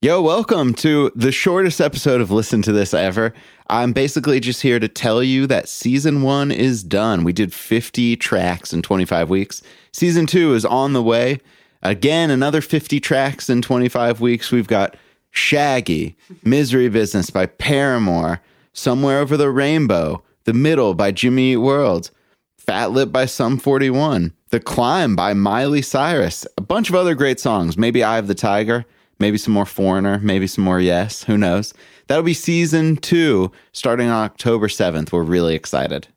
Yo, welcome to the shortest episode of Listen to This ever. I'm basically just here to tell you that season one is done. We did 50 tracks in 25 weeks. Season two is on the way. Again, another 50 tracks in 25 weeks. We've got Shaggy, Misery Business by Paramore, Somewhere Over the Rainbow, The Middle by Jimmy Eat World, Fat Lip by Sum 41, The Climb by Miley Cyrus, a bunch of other great songs. Maybe Eye of the Tiger maybe some more Foreigner, maybe some more Yes. Who knows? That'll be season two starting on October 7th. We're really excited.